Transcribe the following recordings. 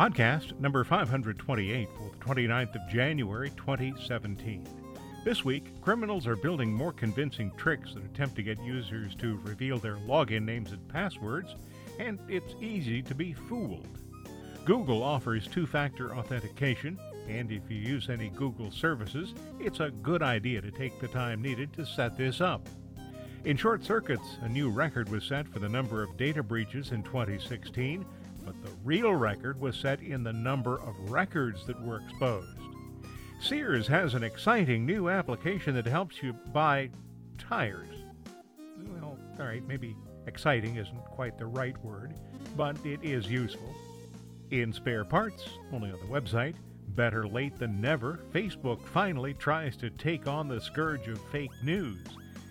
Podcast number 528 for the 29th of January 2017. This week, criminals are building more convincing tricks that attempt to get users to reveal their login names and passwords, and it's easy to be fooled. Google offers two factor authentication, and if you use any Google services, it's a good idea to take the time needed to set this up. In short circuits, a new record was set for the number of data breaches in 2016, but the real record was set in the number of records that were exposed. Sears has an exciting new application that helps you buy tires. Well, all right, maybe exciting isn't quite the right word, but it is useful. In spare parts, only on the website, better late than never, Facebook finally tries to take on the scourge of fake news.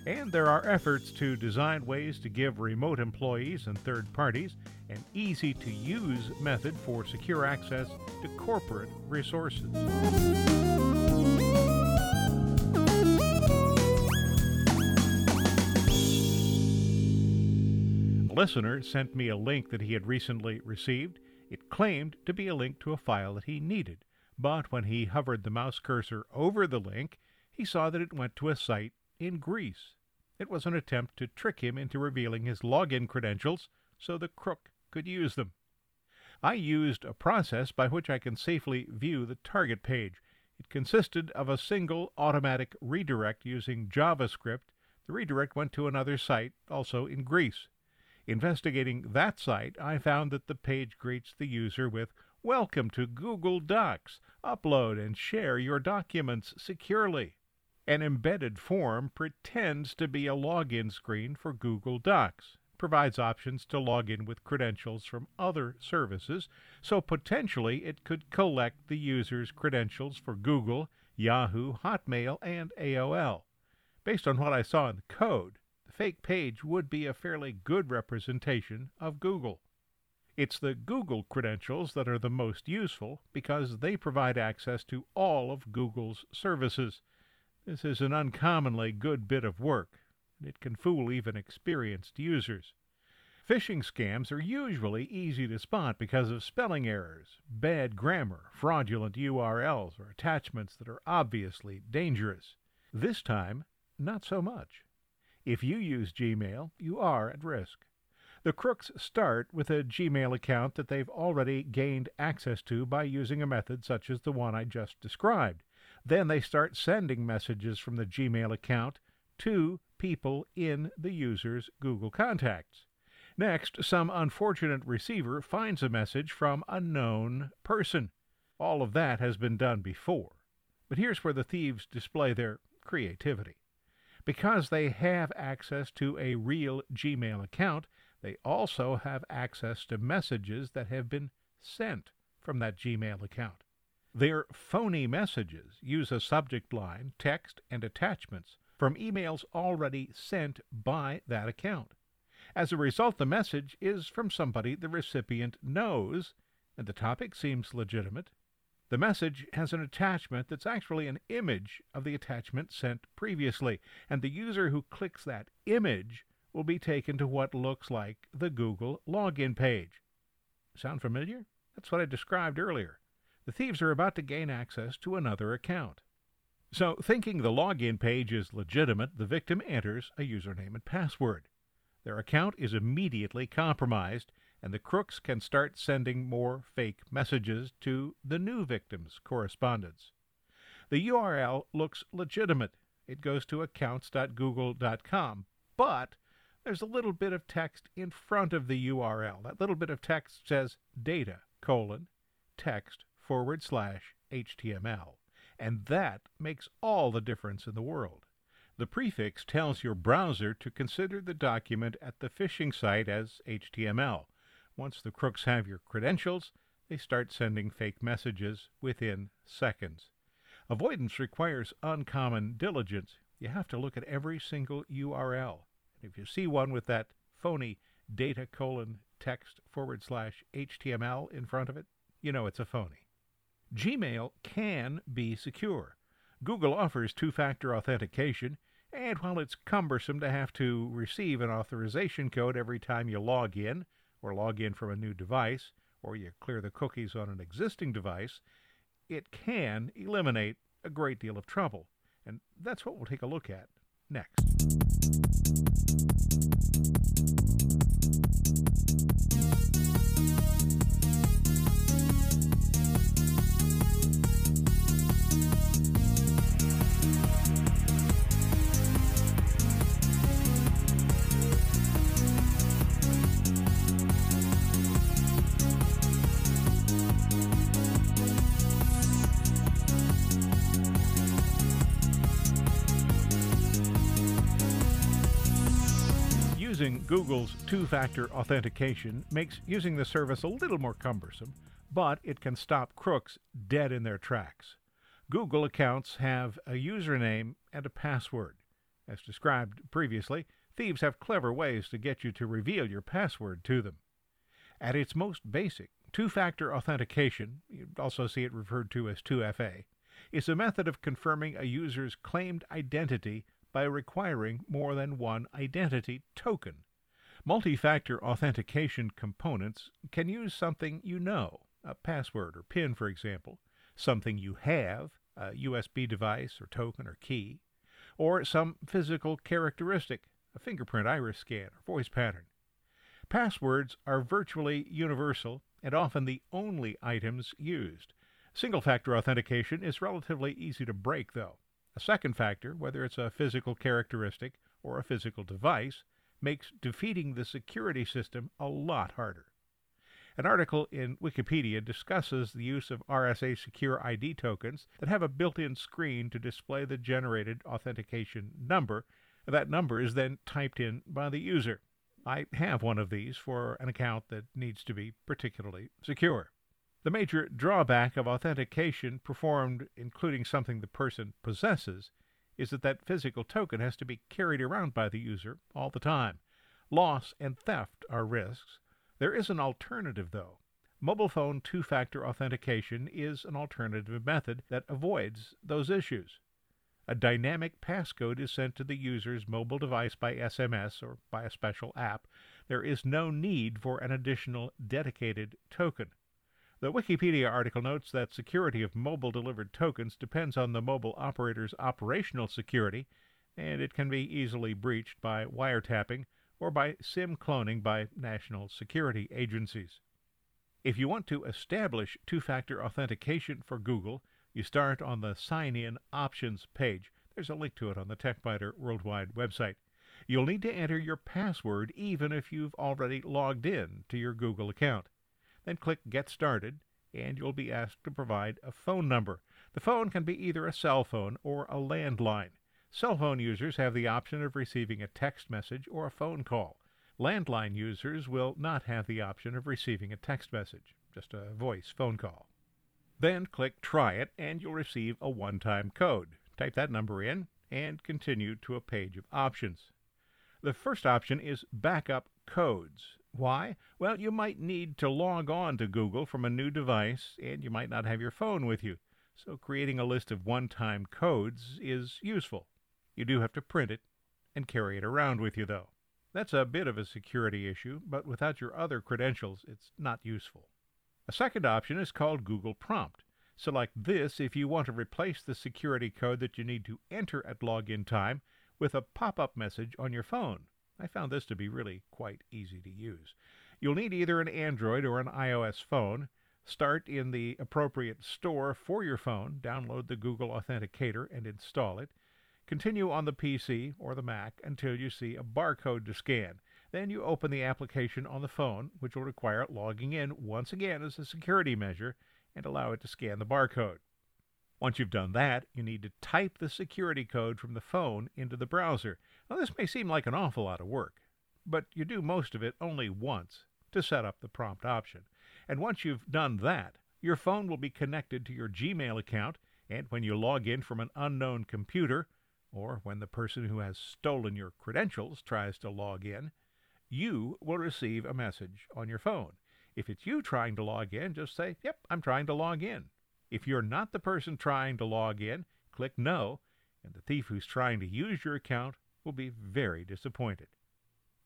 And there are efforts to design ways to give remote employees and third parties an easy to use method for secure access to corporate resources. A listener sent me a link that he had recently received. It claimed to be a link to a file that he needed, but when he hovered the mouse cursor over the link, he saw that it went to a site in Greece. It was an attempt to trick him into revealing his login credentials so the crook could use them. I used a process by which I can safely view the target page. It consisted of a single automatic redirect using JavaScript. The redirect went to another site, also in Greece. Investigating that site, I found that the page greets the user with Welcome to Google Docs. Upload and share your documents securely. An embedded form pretends to be a login screen for Google Docs provides options to log in with credentials from other services, so potentially it could collect the user's credentials for Google, Yahoo, Hotmail, and AOL. Based on what I saw in the code, the fake page would be a fairly good representation of Google. It's the Google credentials that are the most useful because they provide access to all of Google's services. This is an uncommonly good bit of work, and it can fool even experienced users. Phishing scams are usually easy to spot because of spelling errors, bad grammar, fraudulent URLs, or attachments that are obviously dangerous. This time, not so much. If you use Gmail, you are at risk. The crooks start with a Gmail account that they've already gained access to by using a method such as the one I just described. Then they start sending messages from the Gmail account to people in the user's Google contacts. Next, some unfortunate receiver finds a message from a known person. All of that has been done before. But here's where the thieves display their creativity. Because they have access to a real Gmail account, they also have access to messages that have been sent from that Gmail account. Their phony messages use a subject line, text, and attachments from emails already sent by that account. As a result, the message is from somebody the recipient knows, and the topic seems legitimate. The message has an attachment that's actually an image of the attachment sent previously, and the user who clicks that image will be taken to what looks like the Google login page. Sound familiar? That's what I described earlier. The thieves are about to gain access to another account. So, thinking the login page is legitimate, the victim enters a username and password. Their account is immediately compromised, and the crooks can start sending more fake messages to the new victim's correspondence. The URL looks legitimate. It goes to accounts.google.com, but there's a little bit of text in front of the URL. That little bit of text says data colon text forward slash HTML, and that makes all the difference in the world. The prefix tells your browser to consider the document at the phishing site as HTML. Once the crooks have your credentials, they start sending fake messages within seconds. Avoidance requires uncommon diligence. You have to look at every single URL. And If you see one with that phony data colon text forward slash HTML in front of it, you know it's a phony. Gmail can be secure. Google offers two factor authentication, and while it's cumbersome to have to receive an authorization code every time you log in, or log in from a new device, or you clear the cookies on an existing device, it can eliminate a great deal of trouble. And that's what we'll take a look at next. Google's two factor authentication makes using the service a little more cumbersome, but it can stop crooks dead in their tracks. Google accounts have a username and a password. As described previously, thieves have clever ways to get you to reveal your password to them. At its most basic, two factor authentication, you also see it referred to as 2FA, is a method of confirming a user's claimed identity by requiring more than one identity token. Multi-factor authentication components can use something you know, a password or PIN, for example, something you have, a USB device or token or key, or some physical characteristic, a fingerprint iris scan or voice pattern. Passwords are virtually universal and often the only items used. Single factor authentication is relatively easy to break, though. A second factor, whether it's a physical characteristic or a physical device, makes defeating the security system a lot harder. An article in Wikipedia discusses the use of RSA SecurID tokens that have a built in screen to display the generated authentication number. That number is then typed in by the user. I have one of these for an account that needs to be particularly secure. The major drawback of authentication performed including something the person possesses is that that physical token has to be carried around by the user all the time. Loss and theft are risks. There is an alternative, though. Mobile phone two factor authentication is an alternative method that avoids those issues. A dynamic passcode is sent to the user's mobile device by SMS or by a special app. There is no need for an additional dedicated token. The Wikipedia article notes that security of mobile delivered tokens depends on the mobile operator's operational security, and it can be easily breached by wiretapping or by SIM cloning by national security agencies. If you want to establish two factor authentication for Google, you start on the Sign In Options page. There's a link to it on the TechByter Worldwide website. You'll need to enter your password even if you've already logged in to your Google account. Then click Get Started, and you'll be asked to provide a phone number. The phone can be either a cell phone or a landline. Cell phone users have the option of receiving a text message or a phone call. Landline users will not have the option of receiving a text message, just a voice phone call. Then click Try It, and you'll receive a one time code. Type that number in and continue to a page of options. The first option is Backup Codes. Why? Well, you might need to log on to Google from a new device, and you might not have your phone with you. So creating a list of one-time codes is useful. You do have to print it and carry it around with you, though. That's a bit of a security issue, but without your other credentials, it's not useful. A second option is called Google Prompt. Select this if you want to replace the security code that you need to enter at login time with a pop-up message on your phone. I found this to be really quite easy to use. You'll need either an Android or an iOS phone. Start in the appropriate store for your phone, download the Google Authenticator and install it. Continue on the PC or the Mac until you see a barcode to scan. Then you open the application on the phone, which will require logging in once again as a security measure and allow it to scan the barcode. Once you've done that, you need to type the security code from the phone into the browser. Now, this may seem like an awful lot of work, but you do most of it only once to set up the prompt option. And once you've done that, your phone will be connected to your Gmail account And when you log in from an unknown computer, or when the person who has stolen your credentials tries to log in, you will receive a message on your phone. If it's you trying to log in, just say, Yep, I'm trying to log in. If you're not the person trying to log in, click No, and the thief who's trying to use your account will be very disappointed.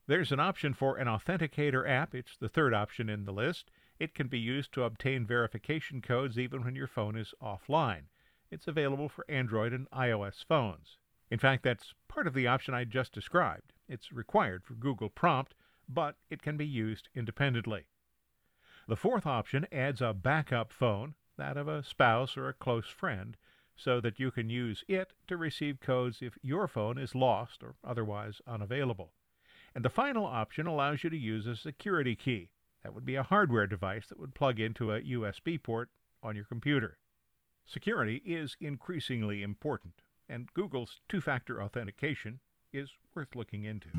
There's an option for an authenticator app. It's the third option in the list. It can be used to obtain verification codes even when your phone is offline. It's available for Android and iOS phones. In fact, that's part of the option I just described. It's required for Google Prompt, but it can be used independently. The fourth option adds a backup phone, that of a spouse or a close friend, so that you can use it to receive codes if your phone is lost or otherwise unavailable. And the final option allows you to use a security key. That would be a hardware device that would plug into a USB port on your computer. Security is increasingly important, and Google's two factor authentication is worth looking into.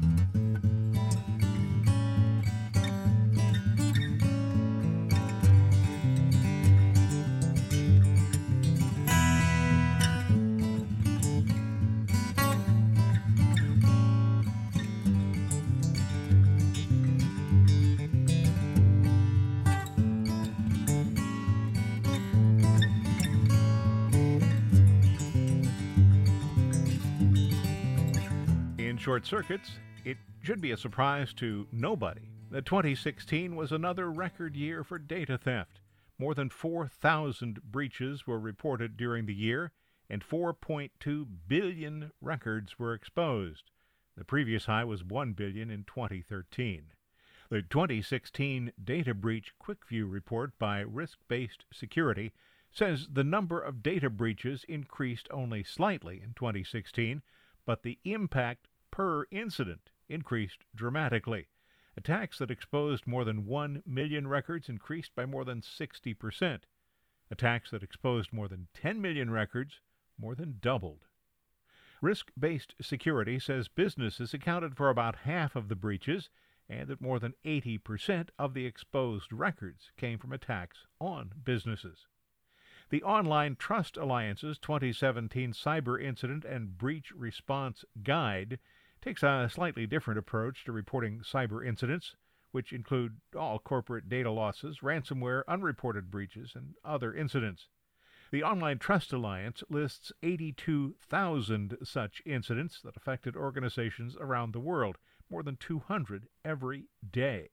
Short circuits, it should be a surprise to nobody that 2016 was another record year for data theft. More than 4,000 breaches were reported during the year, and 4.2 billion records were exposed. The previous high was 1 billion in 2013. The 2016 Data Breach QuickView report by Risk Based Security says the number of data breaches increased only slightly in 2016, but the impact per incident increased dramatically. Attacks that exposed more than 1 million records increased by more than 60%. Attacks that exposed more than 10 million records more than doubled. Risk based security says businesses accounted for about half of the breaches and that more than 80% of the exposed records came from attacks on businesses. The Online Trust Alliance's 2017 Cyber Incident and Breach Response Guide takes a slightly different approach to reporting cyber incidents, which include all corporate data losses, ransomware, unreported breaches, and other incidents. The Online Trust Alliance lists 82,000 such incidents that affected organizations around the world, more than 200 every day.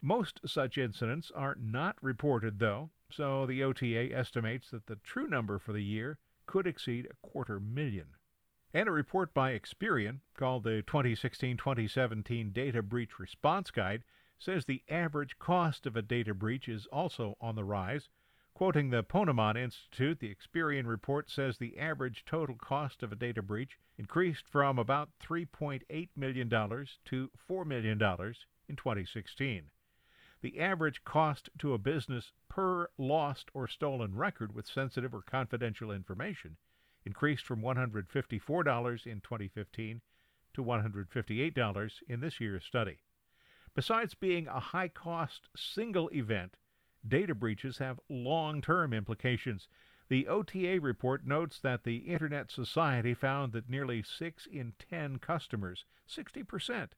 Most such incidents are not reported, though, so the OTA estimates that the true number for the year could exceed a quarter million. And a report by Experian called the 2016 2017 Data Breach Response Guide says the average cost of a data breach is also on the rise. Quoting the Ponemon Institute, the Experian report says the average total cost of a data breach increased from about $3.8 million to $4 million in 2016. The average cost to a business per lost or stolen record with sensitive or confidential information increased from $154 in 2015 to $158 in this year's study. Besides being a high cost single event, data breaches have long term implications. The OTA report notes that the Internet Society found that nearly 6 in 10 customers, 60%,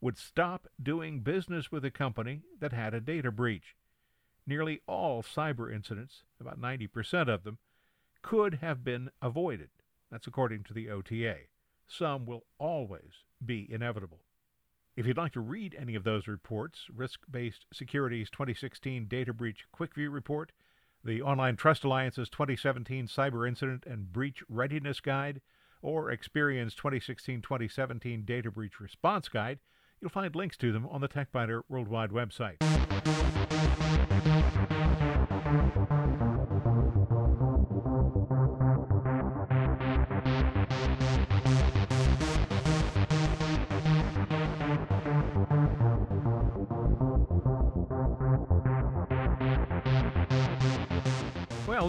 would stop doing business with a company that had a data breach. Nearly all cyber incidents, about 90% of them, could have been avoided. That's according to the OTA. Some will always be inevitable. If you'd like to read any of those reports, Risk Based Security's 2016 Data Breach Quick View Report, the Online Trust Alliance's 2017 Cyber Incident and Breach Readiness Guide, or Experian's 2016 2017 Data Breach Response Guide, you'll find links to them on the TechByter Worldwide website.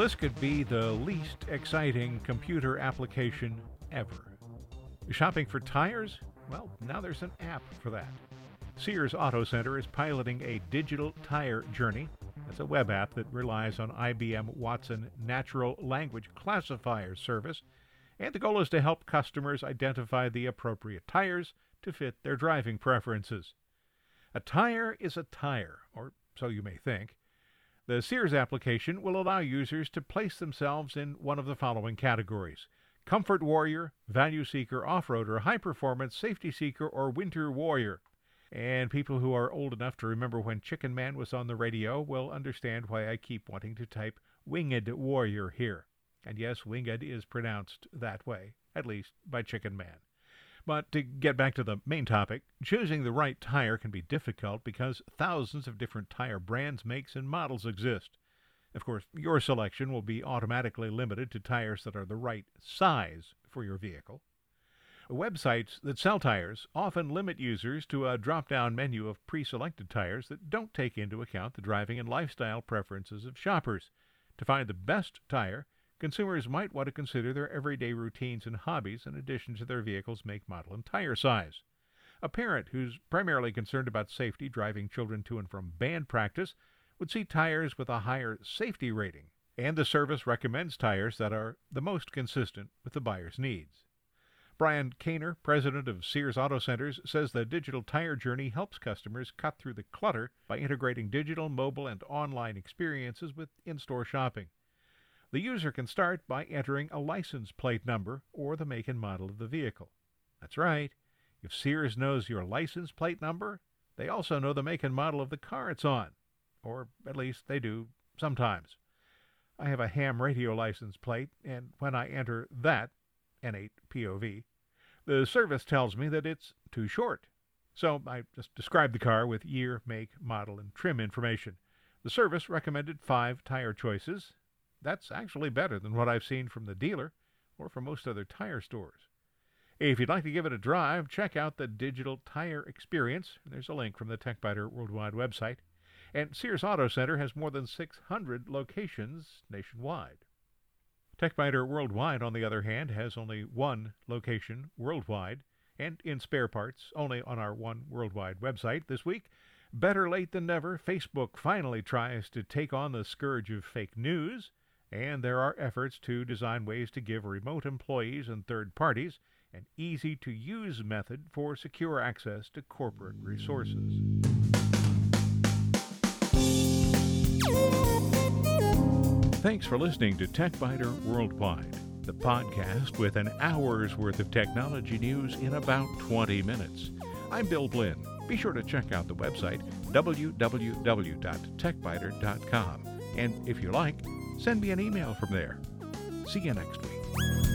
This could be the least exciting computer application ever. Shopping for tires? Well, now there's an app for that. Sears Auto Center is piloting a digital tire journey. That's a web app that relies on IBM Watson Natural Language Classifier service. And the goal is to help customers identify the appropriate tires to fit their driving preferences. A tire is a tire, or so you may think. The Sears application will allow users to place themselves in one of the following categories Comfort Warrior, Value Seeker, Off Roader, High Performance, Safety Seeker, or Winter Warrior. And people who are old enough to remember when Chicken Man was on the radio will understand why I keep wanting to type Winged Warrior here. And yes, winged is pronounced that way, at least by Chicken Man. But to get back to the main topic, choosing the right tire can be difficult because thousands of different tire brands, makes, and models exist. Of course, your selection will be automatically limited to tires that are the right size for your vehicle. Websites that sell tires often limit users to a drop down menu of pre selected tires that don't take into account the driving and lifestyle preferences of shoppers. To find the best tire, consumers might want to consider their everyday routines and hobbies in addition to their vehicle's make, model, and tire size. A parent who's primarily concerned about safety driving children to and from band practice would see tires with a higher safety rating, and the service recommends tires that are the most consistent with the buyer's needs. Brian Kaner, president of Sears Auto Centers, says the digital tire journey helps customers cut through the clutter by integrating digital, mobile, and online experiences with in store shopping. The user can start by entering a license plate number or the make and model of the vehicle. That's right. If Sears knows your license plate number, they also know the make and model of the car it's on or at least they do sometimes. I have a ham radio license plate, and when I enter that, N8 POV, the service tells me that it's too short. So I just describe the car with year, make, model, and trim information. The service recommended five tire choices. That's actually better than what I've seen from the dealer or from most other tire stores. If you'd like to give it a drive, check out the digital tire experience. There's a link from the TechByter Worldwide website. And Sears Auto Center has more than 600 locations nationwide. TechByter Worldwide, on the other hand, has only one location worldwide, and in spare parts, only on our One Worldwide website this week. Better late than never, Facebook finally tries to take on the scourge of fake news, and there are efforts to design ways to give remote employees and third parties an easy to use method for secure access to corporate resources. Thanks for listening to TechByter Worldwide, the podcast with an hour's worth of technology news in about 20 minutes. I'm Bill Blinn. Be sure to check out the website www.techbyter.com. And if you like, send me an email from there. See you next week.